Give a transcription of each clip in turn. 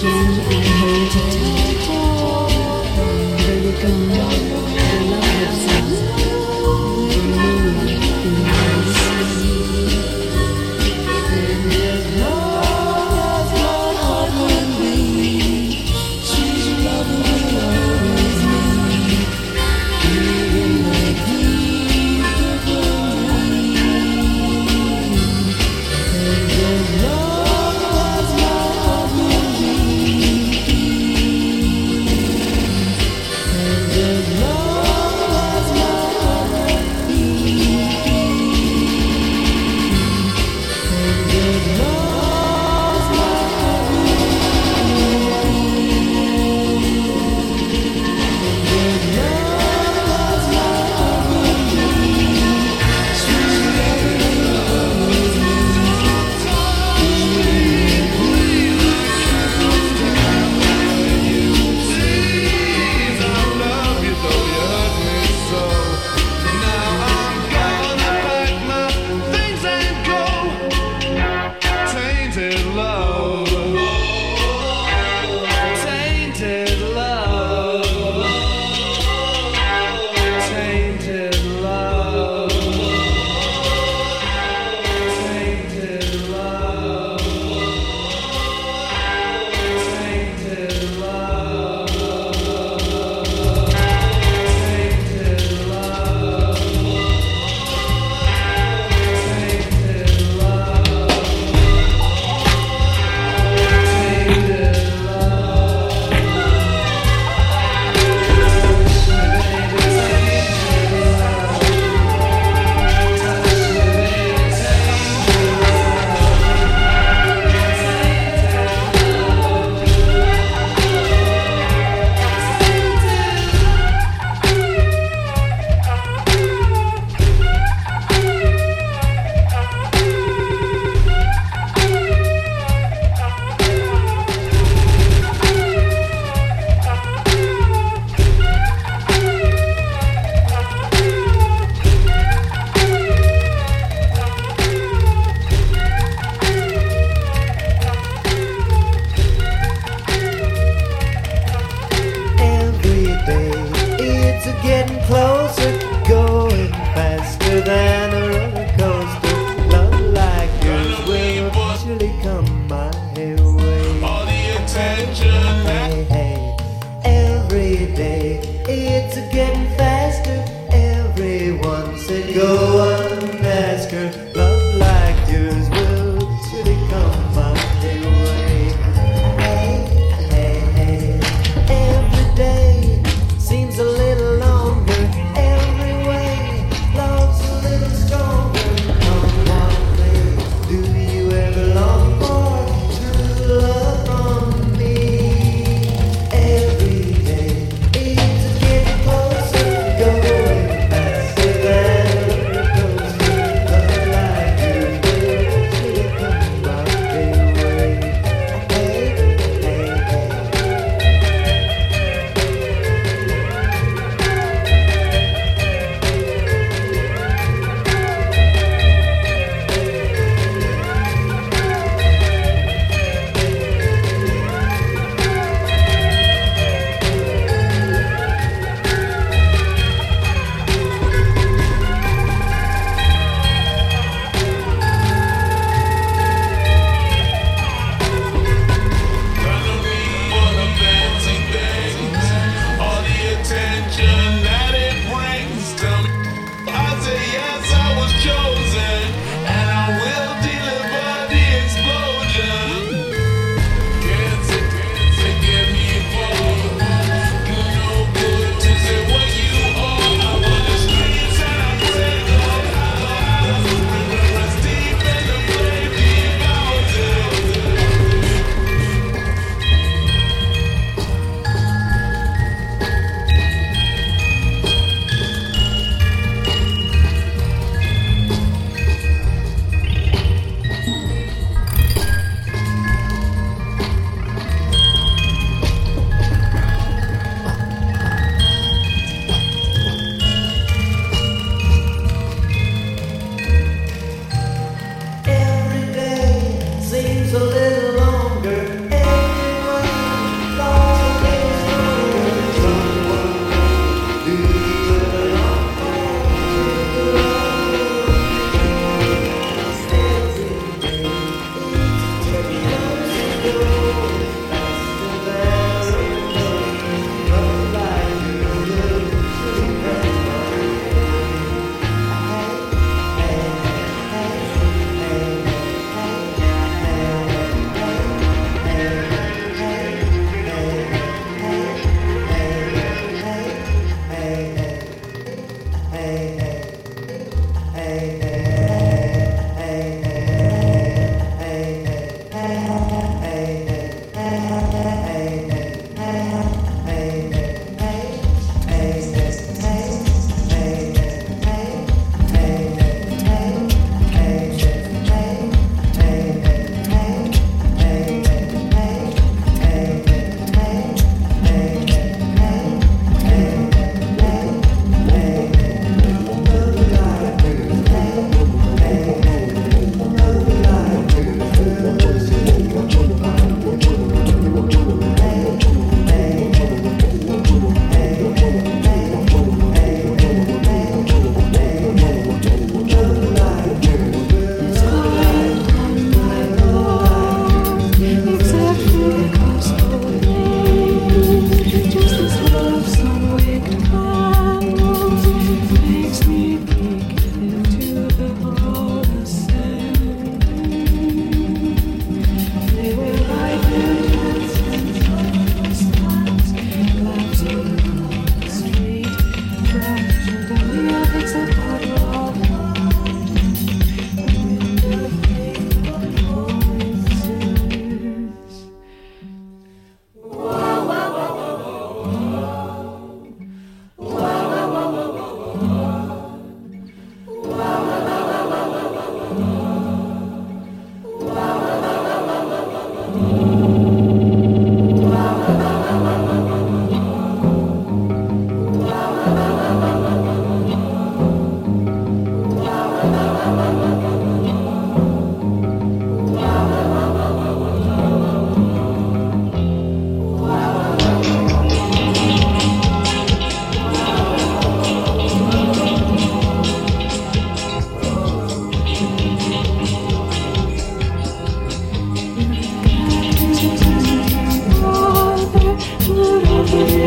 Do you ever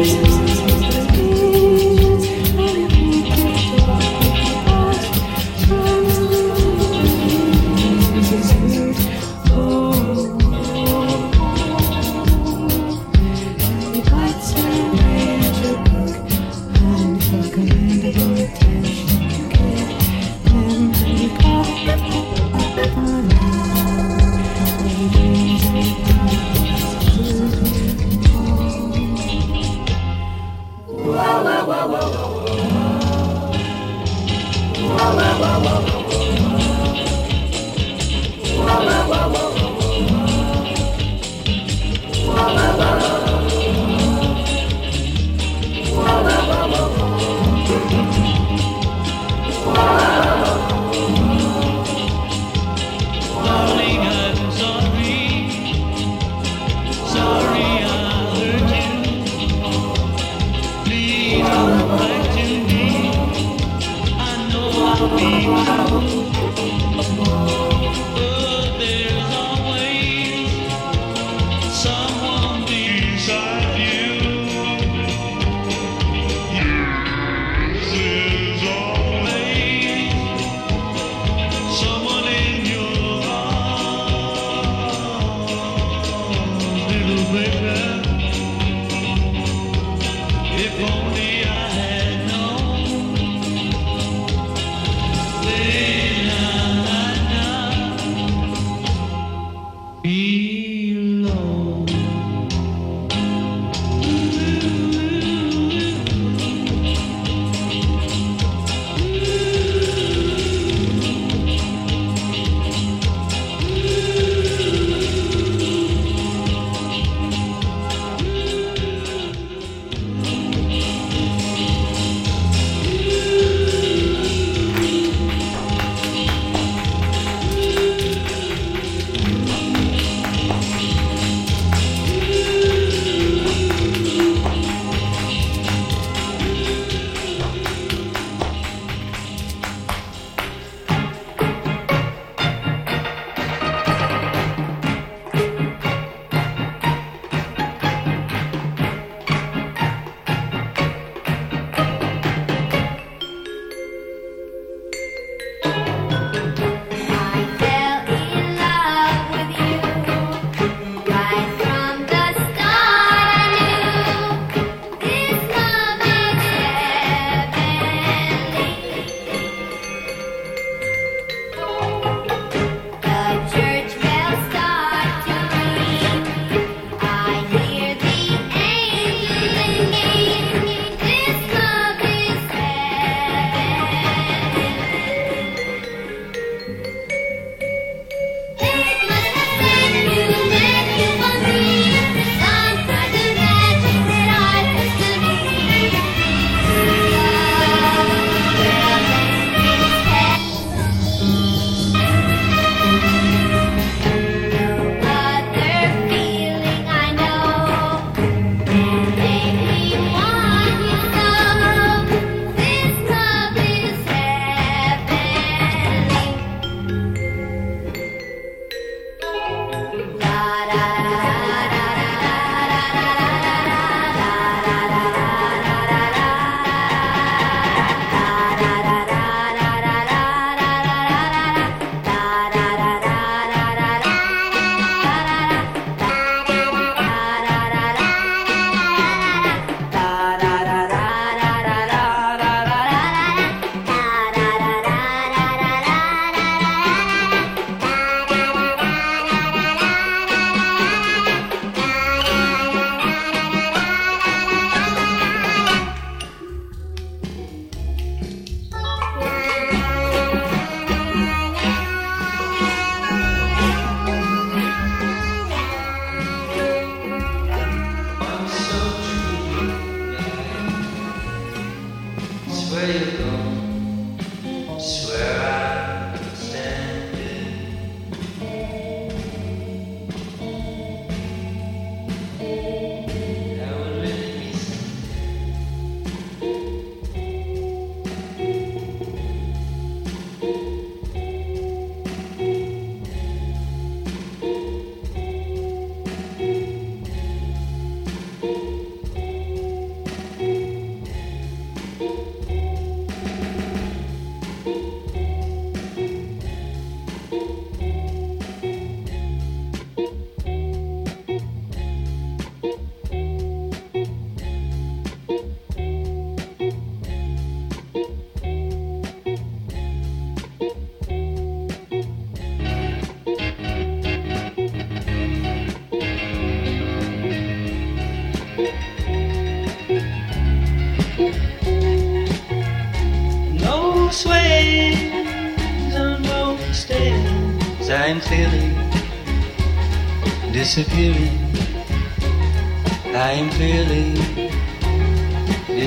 Thank.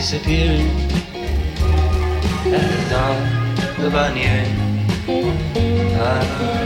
Disappearing. At the dawn of ah.